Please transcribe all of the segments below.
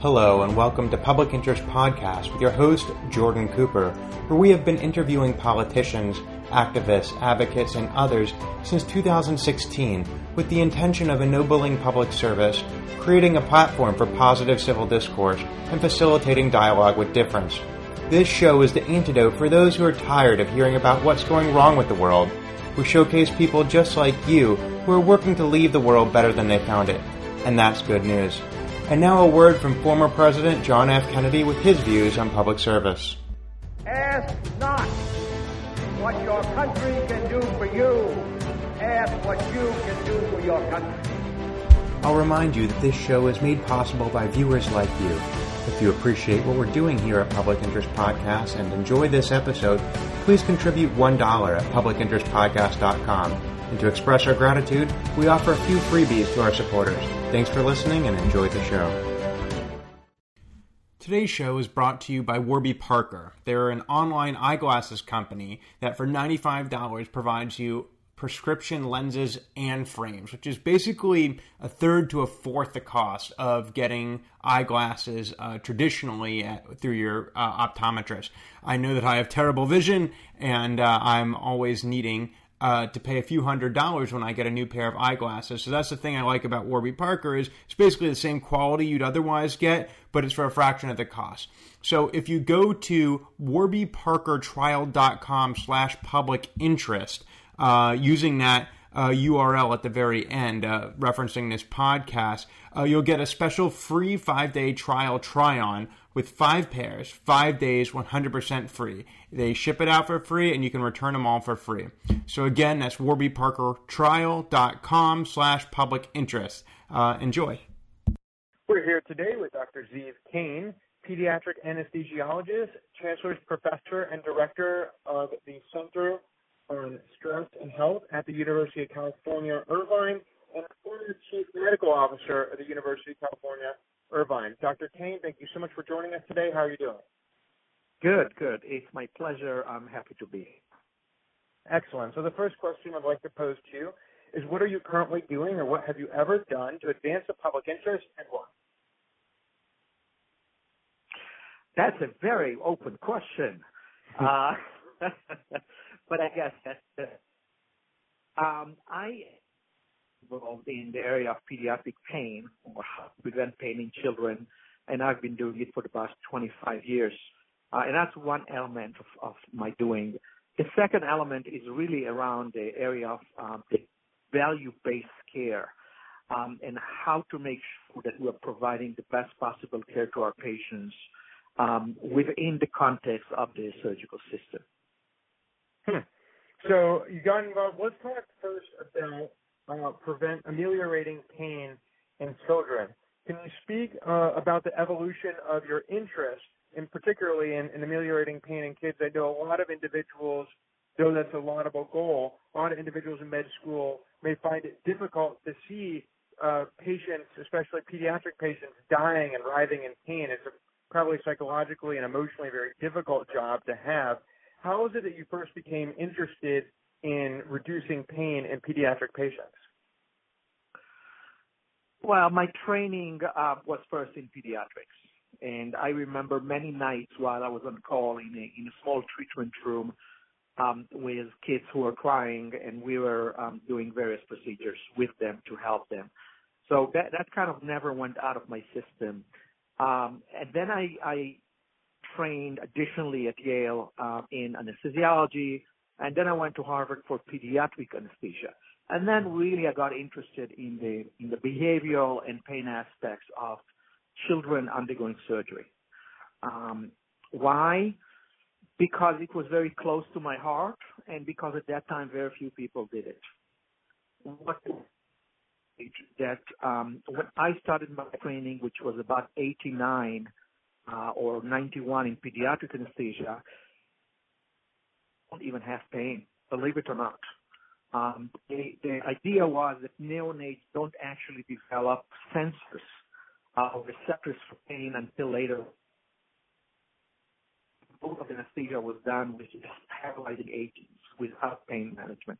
Hello, and welcome to Public Interest Podcast with your host, Jordan Cooper, where we have been interviewing politicians, activists, advocates, and others since 2016 with the intention of ennobling public service, creating a platform for positive civil discourse, and facilitating dialogue with difference. This show is the antidote for those who are tired of hearing about what's going wrong with the world. We showcase people just like you who are working to leave the world better than they found it. And that's good news. And now a word from former President John F. Kennedy with his views on public service. Ask not what your country can do for you. Ask what you can do for your country. I'll remind you that this show is made possible by viewers like you. If you appreciate what we're doing here at Public Interest Podcast and enjoy this episode, please contribute $1 at publicinterestpodcast.com. And to express our gratitude, we offer a few freebies to our supporters. Thanks for listening and enjoy the show. Today's show is brought to you by Warby Parker. They're an online eyeglasses company that for $95 provides you prescription lenses and frames, which is basically a third to a fourth the cost of getting eyeglasses uh, traditionally at, through your uh, optometrist. I know that I have terrible vision and uh, I'm always needing uh, to pay a few hundred dollars when I get a new pair of eyeglasses. So that's the thing I like about Warby Parker is it's basically the same quality you'd otherwise get, but it's for a fraction of the cost. So if you go to warbyparkertrial.com slash public interest, uh, using that uh, URL at the very end, uh, referencing this podcast, uh, you'll get a special free five day trial try on with five pairs, five days, 100% free. They ship it out for free and you can return them all for free. So again, that's warbyparkertrial.com slash public interest. Uh, enjoy. We're here today with Dr. Zeev Kain, pediatric anesthesiologist, chancellor's professor, and director of the Center on Stress and Health at the University of California, Irvine, and former chief medical officer of the University of California, Irvine. Dr. Kain, thank you so much for joining us today. How are you doing? Good, good. It's my pleasure. I'm happy to be here. Excellent. So the first question I'd like to pose to you is what are you currently doing or what have you ever done to advance the public interest and why? That's a very open question. uh, but I guess that's um, I involved in the area of pediatric pain or how to prevent pain in children, and I've been doing it for the past 25 years. Uh, and that's one element of, of, my doing. The second element is really around the area of um, the value-based care um, and how to make sure that we're providing the best possible care to our patients um, within the context of the surgical system. Hmm. So you got involved. Let's talk first about uh, prevent ameliorating pain in children. Can you speak uh, about the evolution of your interest, and particularly in, in, ameliorating pain in kids? I know a lot of individuals, though that's a laudable goal, a lot of individuals in med school may find it difficult to see uh, patients, especially pediatric patients, dying and writhing in pain. It's a, probably psychologically and emotionally very difficult job to have. How is it that you first became interested in reducing pain in pediatric patients? Well, my training uh, was first in pediatrics, and I remember many nights while I was on call in a, in a small treatment room um, with kids who were crying, and we were um, doing various procedures with them to help them. So that that kind of never went out of my system. Um, and then I, I trained additionally at Yale uh, in anesthesiology, and then I went to Harvard for pediatric anesthesia. And then really I got interested in the in the behavioral and pain aspects of children undergoing surgery. Um, why? Because it was very close to my heart, and because at that time very few people did it. What that um, when I started my training, which was about 89 uh, or 91 in pediatric anesthesia, I don't even have pain, believe it or not. Um, the, the idea was that neonates don't actually develop sensors uh, or receptors for pain until later. Both of anesthesia was done with just paralyzing agents without pain management.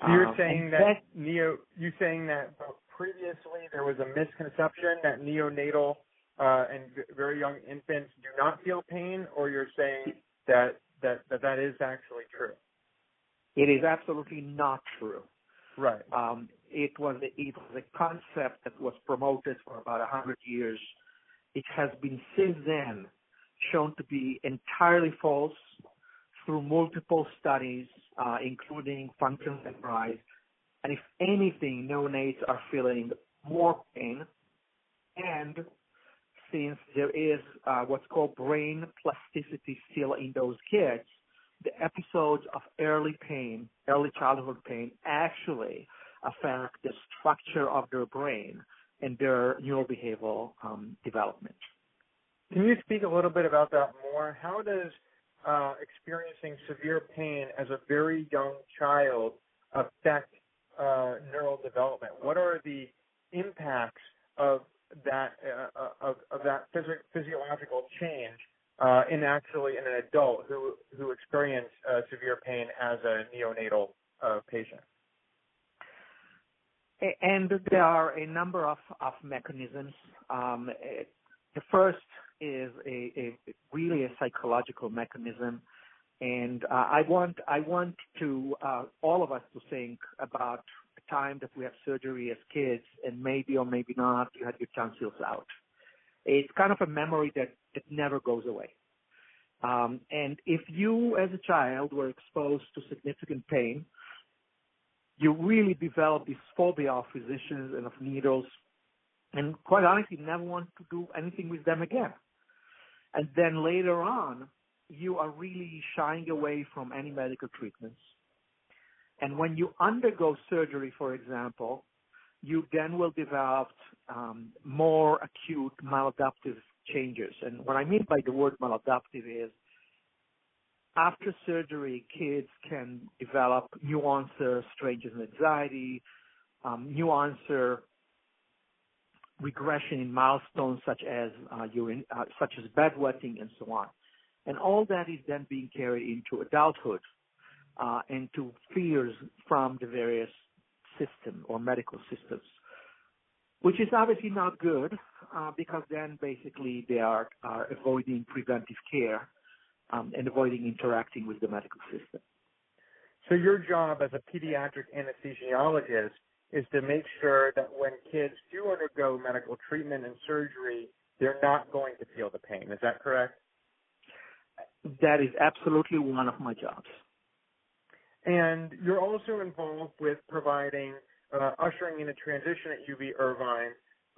So you're um, saying that, that neo, you saying that previously there was a misconception that neonatal uh, and very young infants do not feel pain, or you're saying that that that, that is actually true? It is absolutely not true. Right. Um, it was a, it was a concept that was promoted for about a hundred years. It has been since then shown to be entirely false through multiple studies, uh, including functional MRIs. And if anything, neonates are feeling more pain. And since there is uh, what's called brain plasticity still in those kids, the episodes of early pain, early childhood pain, actually affect the structure of their brain and their neurobehavioral um, development. Can you speak a little bit about that more? How does uh, experiencing severe pain as a very young child affect uh, neural development? What are the impacts of that uh, of, of that phys- physiological change uh, in actually in an adult who who experienced uh, severe pain as a neonatal uh, patient? And there are a number of, of mechanisms. Um, the first is a, a, really a psychological mechanism, and uh, I want I want to uh, all of us to think about the time that we have surgery as kids, and maybe or maybe not you had your tonsils out. It's kind of a memory that that never goes away. Um, and if you, as a child, were exposed to significant pain, you really develop this phobia of physicians and of needles, and quite honestly, never want to do anything with them again. And then later on, you are really shying away from any medical treatments. And when you undergo surgery, for example, you then will develop um, more acute maladaptive changes. And what I mean by the word maladaptive is after surgery, kids can develop new onset strangeness and anxiety, um, new onset regression in milestones such as uh, urine, uh, such as bedwetting and so on. And all that is then being carried into adulthood uh, and to fears from the various system or medical systems, which is obviously not good uh, because then basically they are, are avoiding preventive care um, and avoiding interacting with the medical system. So your job as a pediatric anesthesiologist is to make sure that when kids do undergo medical treatment and surgery, they're not going to feel the pain. Is that correct? That is absolutely one of my jobs. And you're also involved with providing, uh, ushering in a transition at UC Irvine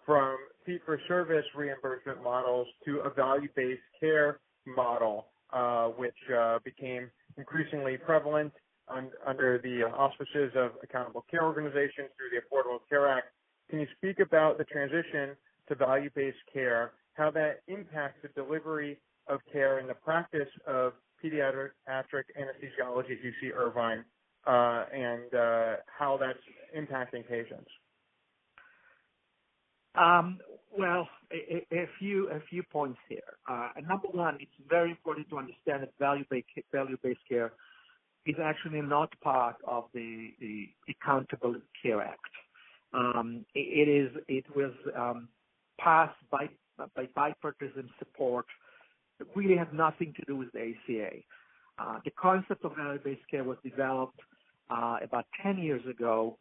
from fee for service reimbursement models to a value based care model, uh, which uh, became increasingly prevalent un- under the auspices of accountable care organizations through the Affordable Care Act. Can you speak about the transition to value based care, how that impacts the delivery of care and the practice of pediatric anesthesiology at UC Irvine, and uh, how that's impacting patients? Um, well, a, few a few points here. Uh, number one, it's very important to understand that value based value based care is actually not part of the, Accountable Care Act. Um, it, it is it was um, passed by by bipartisan support. It really has nothing to do with the ACA. Uh, the concept of value-based care was developed uh, about 10 years ago,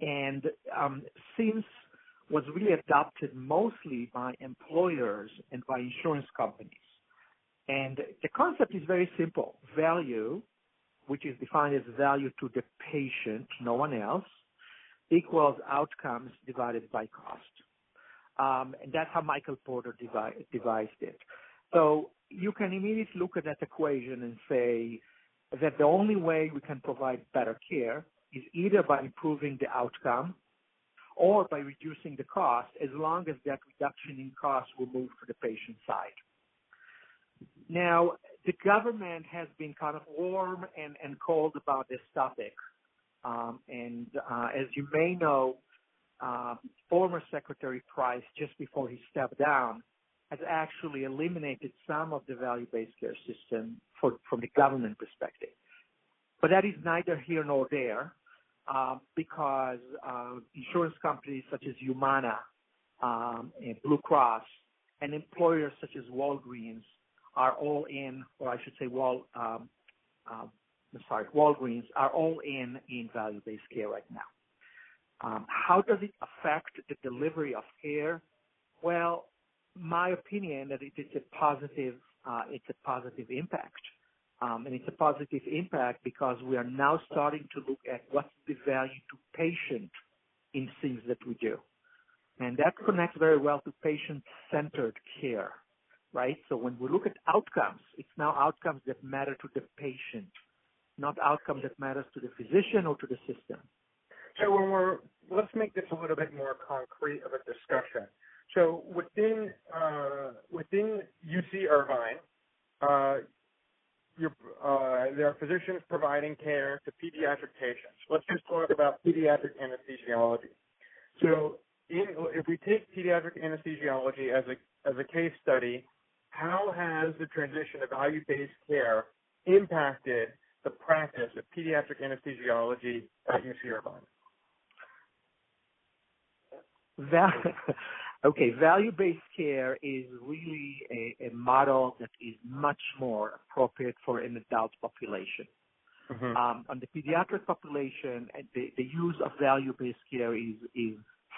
and um, since was really adopted mostly by employers and by insurance companies. And the concept is very simple: value which is defined as value to the patient, no one else, equals outcomes divided by cost. Um, and that's how Michael Porter devi- devised it. So you can immediately look at that equation and say that the only way we can provide better care is either by improving the outcome or by reducing the cost as long as that reduction in cost will move to the patient side. Now, the government has been kind of warm and, cold about this topic. Um, and uh, as you may know, uh, former Secretary Price, just before he stepped down, has actually eliminated some of the value-based care system for, from the government perspective. But that is neither here nor there, uh, because uh, insurance companies such as Humana um, and Blue Cross, and employers such as Walgreens are all in, or I should say, Wal, um, uh, sorry, Walgreens are all in in value-based care right now. Um, how does it affect the delivery of care? Well, my opinion that it is a positive, uh, it's a positive impact. Um, and it's a positive impact because we are now starting to look at what's the value to patient in things that we do. And that connects very well to patient-centered care, right? So when we look at outcomes, it's now outcomes that matter to the patient, not outcomes that matters to the physician or to the system. So when we're, let's make this a little bit more concrete of a discussion. So within uh, within UC Irvine, uh, uh, there are physicians providing care to pediatric patients. Let's just talk about pediatric anesthesiology. So in, if we take pediatric anesthesiology as a as a case study, how has the transition to value-based care impacted the practice of pediatric anesthesiology at UC Irvine? Okay, value-based care is really a, a, model that is much more appropriate for an adult population. Mm-hmm. Um, on the pediatric population, the, the use of value-based care is, is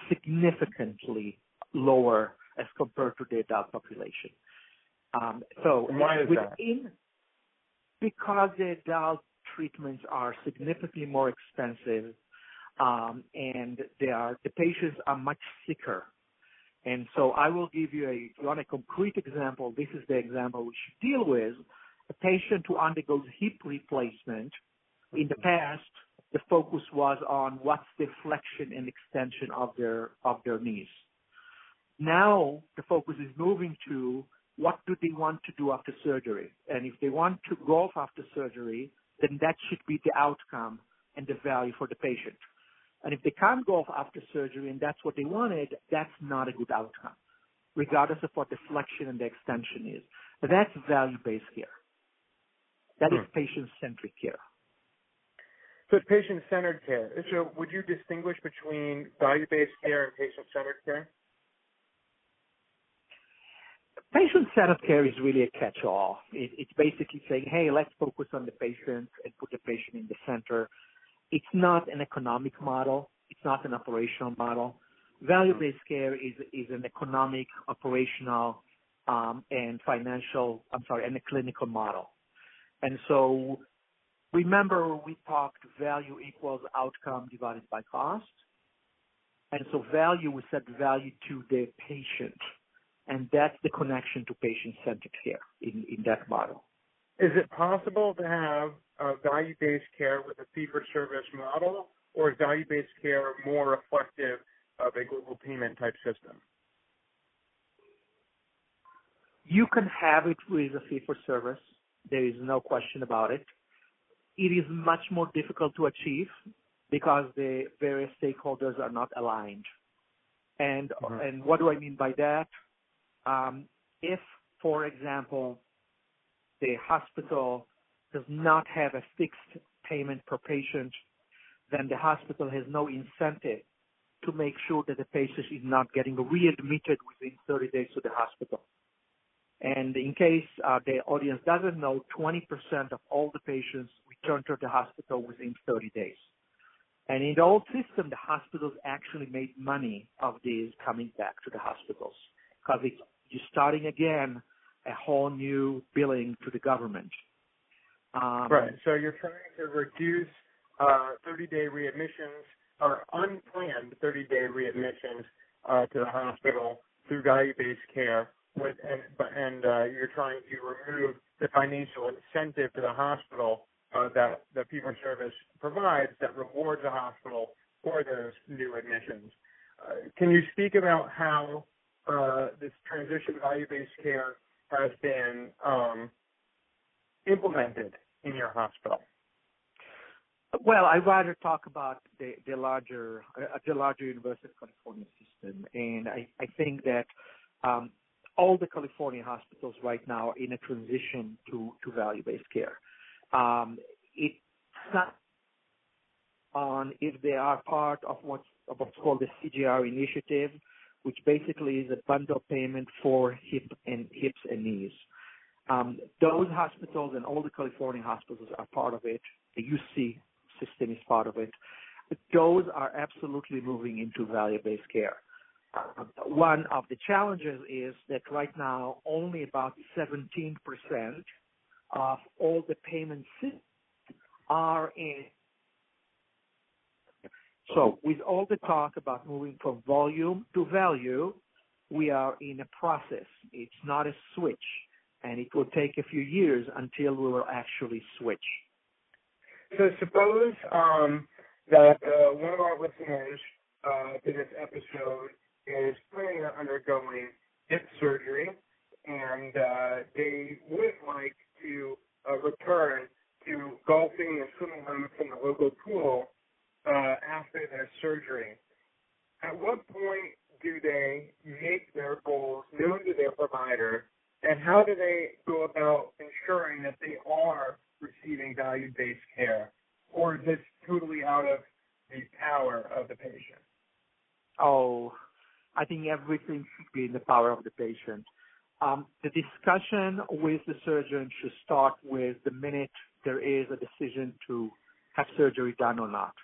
significantly lower as compared to the adult population. Um, so why is within, that? Because the adult treatments are significantly more expensive um, and they are the patients are much sicker. And so I will give you a, if you want a concrete example, this is the example we should deal with. A patient who undergoes hip replacement, in the mm-hmm. past, the focus was on what's the flexion and extension of their, of their knees. Now the focus is moving to what do they want to do after surgery? And if they want to golf after surgery, then that should be the outcome and the value for the patient. And if they can't go off after surgery and that's what they wanted, that's not a good outcome, regardless of what the flexion and the extension is. But that's value-based care. That hmm. is patient-centric care. So it's patient-centered care. So would you distinguish between value-based care and patient-centered care? Patient-centered care is really a catch-all. It, it's basically saying, hey, let's focus on the patient and put the patient in the center it's not an economic model. It's not an operational model. Value-based care is an economic, operational, um, and financial. I'm sorry, and a clinical model. And so, remember we talked value equals outcome divided by cost. And so, value we set value to the patient, and that's the connection to patient-centered care in that model. Is it possible to have uh, value-based care with a fee-for-service model, or is value-based care more reflective of a global payment type system? You can have it with a fee-for-service. There is no question about it. It is much more difficult to achieve because the various stakeholders are not aligned. And mm-hmm. and what do I mean by that? Um, if, for example, the hospital does not have a fixed payment per patient, then the hospital has no incentive to make sure that the patient is not getting readmitted within 30 days to the hospital. And in case uh, the audience doesn't know, 20% of all the patients return to the hospital within 30 days. And in the old system, the hospitals actually made money of these coming back to the hospitals because you're starting again a whole new billing to the government. Um, right. So you're trying to reduce uh, 30-day readmissions or unplanned 30-day readmissions uh, to the hospital through value-based care, with, and, and uh, you're trying to remove the financial incentive to the hospital uh, that the fee-for-service provides that rewards the hospital for those new admissions. Uh, can you speak about how uh, this transition to value-based care has been um, implemented in your hospital? Well, I'd rather talk about the, the larger uh, the larger University of California system, and I, I think that um, all the California hospitals right now are in a transition to, to value-based care. Um, it's not on if they are part of what's, of what's called the CJR initiative, which basically is a bundle payment for hip and hips and knees. Um, those hospitals and all the California hospitals are part of it. The UC system is part of it. Those are absolutely moving into value-based care. Uh, one of the challenges is that right now only about 17% of all the payment systems are in. So with all the talk about moving from volume to value, we are in a process. It's not a switch, and it will take a few years until we will actually switch. So suppose um, that uh, one of our listeners uh, to this episode is planning on undergoing hip surgery, and uh, they would like to uh, return to golfing and swimming from the local pool uh, after their surgery. At what point do they make their goals known to their provider, and how do they go about ensuring that they are receiving value-based care, or is this totally out of the power of the patient? Oh, I think everything should be in the power of the patient. Um, the discussion with the surgeon should start with the minute there is a decision to have surgery done or not.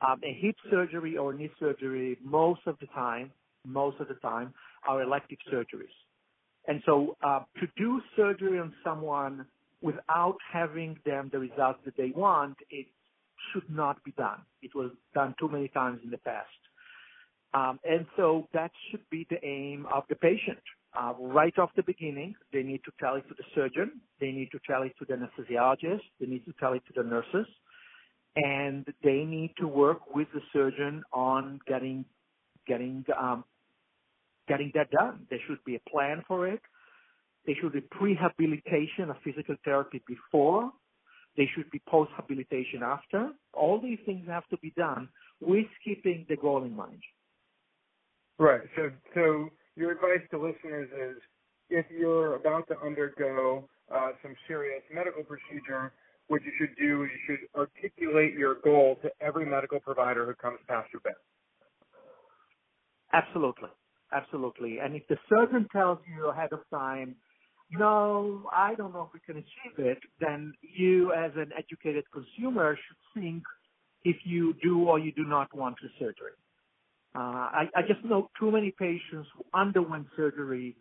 Um, a hip surgery or knee surgery, most of the time, most of the time, are elective surgeries. And so, uh, to do surgery on someone without having them the results that they want, it should not be done. It was done too many times in the past. Um, and so that should be the aim of the patient. Uh, right off the beginning, they need to tell it to the surgeon, they need to tell it to the anesthesiologist, they need to tell it to the nurses, and they need to work with the surgeon on getting, getting getting that done. There should be a plan for it. There should be prehabilitation of physical therapy before. There should be post-habilitation after. All these things have to be done with keeping the goal in mind. Right. So, so your advice to listeners is if you're about to undergo uh, some serious medical procedure, what you should do is you should articulate your goal to every medical provider who comes past your bed. Absolutely. Absolutely. And if the surgeon tells you ahead of time, no, I don't know if we can achieve it, then you as an educated consumer should think if you do or you do not want the surgery. Uh, I, I just know too many patients who underwent surgery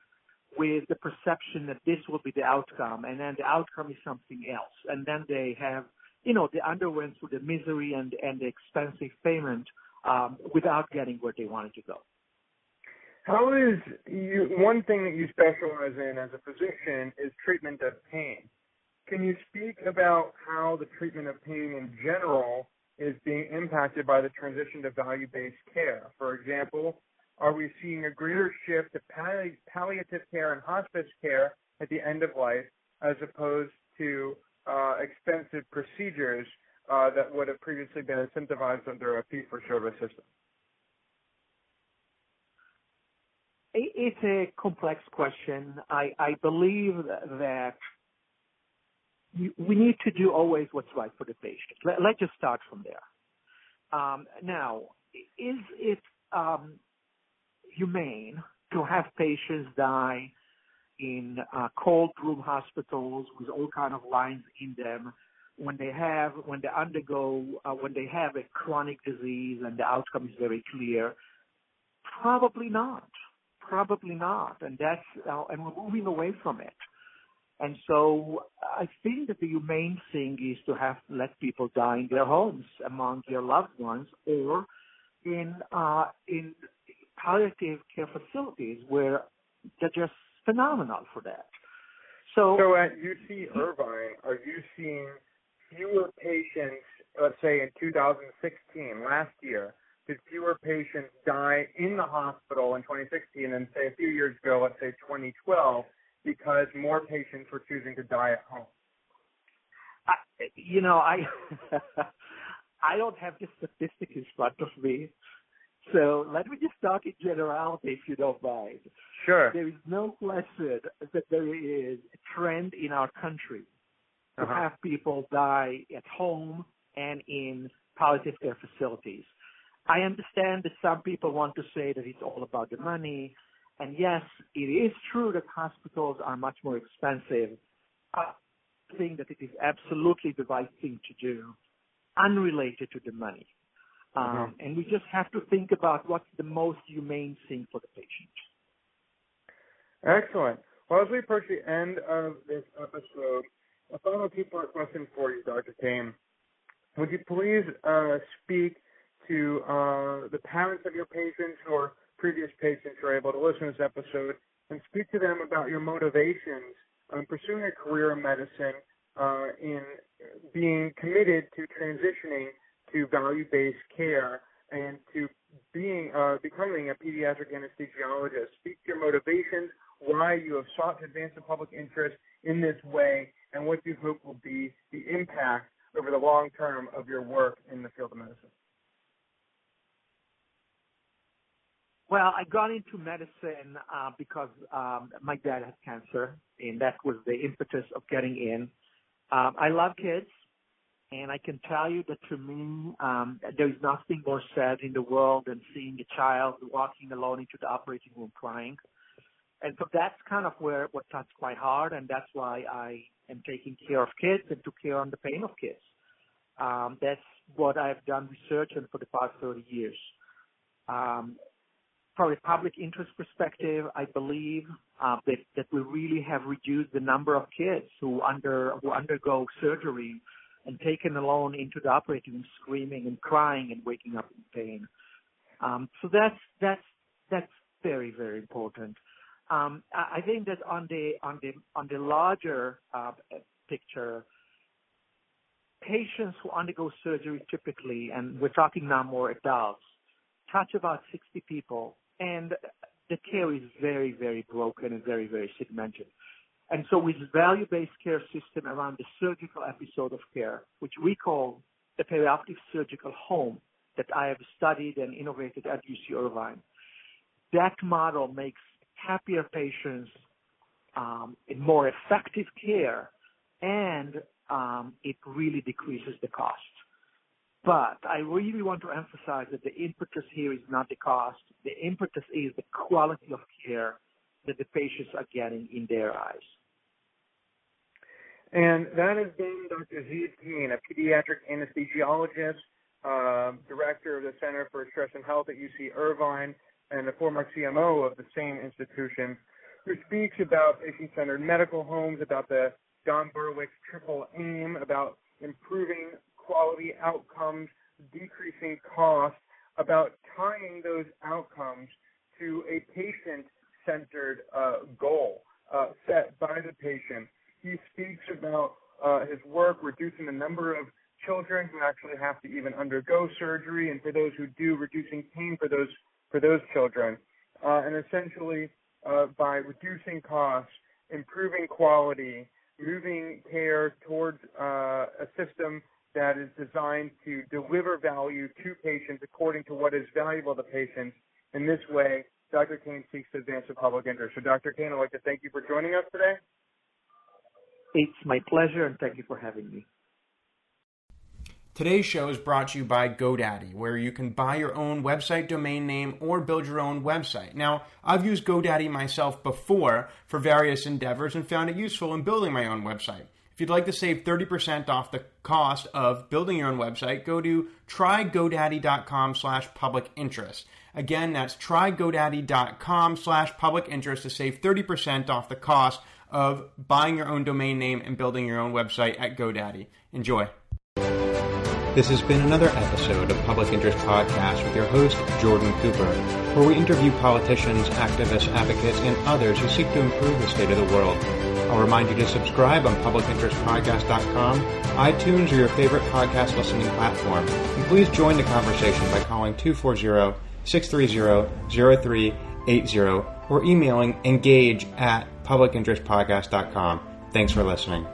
with the perception that this will be the outcome, and then the outcome is something else, and then they have, you know, they underwent through the misery and and the expensive payment um, without getting where they wanted to go. How is you? One thing that you specialize in as a physician is treatment of pain. Can you speak about how the treatment of pain in general is being impacted by the transition to value-based care. For example, are we seeing a greater shift to palli- palliative care and hospice care at the end of life as opposed to uh, expensive procedures uh, that would have previously been incentivized under a fee-for-service system? It's a complex question. I, I believe that we need to do always what's right for the patient. Let, us just start from there. Um, now, is it um, humane to have patients die in uh, cold room hospitals with all kind of lines in them when they have when they undergo uh, when they have a chronic disease and the outcome is very clear? Probably not. Probably not, and that's uh, and we're moving away from it. And so I think that the humane thing is to have let people die in their homes among their loved ones or in uh, in palliative care facilities where they're just phenomenal for that. So, so at UC Irvine, are you seeing fewer patients, let's say in 2016, last year, did fewer patients die in the hospital in 2016 than say a few years ago, let's say 2012, because more patients were choosing to die at home? I, you know, I I don't have the statistic in front of me, so let me just talk in generality, if you don't mind. Sure. There is no question that there is a trend in our country to uh-huh. have people die at home and in palliative care facilities. I understand that some people want to say that it's all about the money. And yes, it is true that hospitals are much more expensive. I think that it is absolutely the right thing to do, unrelated to the money. Mm-hmm. Um, and we just have to think about what's the most humane thing for the patient. Excellent. Well, as we approach the end of this episode, a final two-part question for you, Dr. Kain. Would you please uh, speak to uh, the parents of your patients or previous patients who are able to listen to this episode and speak to them about your motivations on pursuing a career in medicine, uh, in being committed to transitioning to value-based care and to being uh, becoming a pediatric anesthesiologist. Speak to your motivations, why you have sought to advance the public interest in this way, and what you hope will be the impact over the long term of your work in the field of medicine. Well, I got into medicine uh, because um, my dad had cancer, and that was the impetus of getting in. Um, I love kids, and I can tell you that to me, um, there is nothing more sad in the world than seeing a child walking alone into the operating room crying. And so that's kind of where what touched my heart, and that's why I am taking care of kids and took care on the pain of kids. Um, that's what I've done research on for the past 30 years. Um, from a public interest perspective, I believe uh, that, that we really have reduced the number of kids who under who undergo surgery and taken alone into the operating room, screaming and crying and waking up in pain. Um, so that's that's that's very very important. Um, I, think that on the on the on the larger uh, picture, patients who undergo surgery typically, and we're talking now more adults, touch about 60 people and the care is very, very broken and very, very segmented. And so with value-based care system around the surgical episode of care, which we call the perioperative surgical home that I have studied and innovated at UC Irvine, that model makes happier patients um, in more effective care and um, it really decreases the cost. But I really want to emphasize that the impetus here is not the cost. The impetus is the quality of care that the patients are getting in their eyes. And that has been Dr. Zeev Kain, a pediatric anesthesiologist, uh, director of the Center for Stress and Health at UC Irvine, and the former CMO of the same institution, who speaks about patient-centered medical homes, about the Don Berwick triple aim, about improving quality outcomes, decreasing costs, about tying those outcomes to a patient-centered uh, goal uh, set by the patient. He speaks about uh, his work reducing the number of children who actually have to even undergo surgery, and for those who do, reducing pain for those for those children, uh, and essentially uh, by reducing costs, improving quality, moving care towards uh, a system that is designed to deliver value to patients according to what is valuable to patients. In this way, Dr. Kain seeks to advance the public interest. So, Dr. Kain, I'd like to thank you for joining us today. It's my pleasure, and thank you for having me. Today's show is brought to you by GoDaddy, where you can buy your own website domain name or build your own website. Now, I've used GoDaddy myself before for various endeavors and found it useful in building my own website. If you'd like to save 30% off the cost of building your own website, go to trygodaddy.com slash public interest. Again, that's trygodaddy.com slash public interest to save 30% off the cost of buying your own domain name and building your own website at GoDaddy. Enjoy. This has been another episode of Public Interest Podcast with your host, Jordan Cooper, where we interview politicians, activists, advocates, and others who seek to improve the state of the world. I'll remind you to subscribe on publicinterestpodcast.com, iTunes, or your favorite podcast listening platform. And please join the conversation by calling 240-630-0380 or emailing engage at publicinterestpodcast.com. Thanks for listening.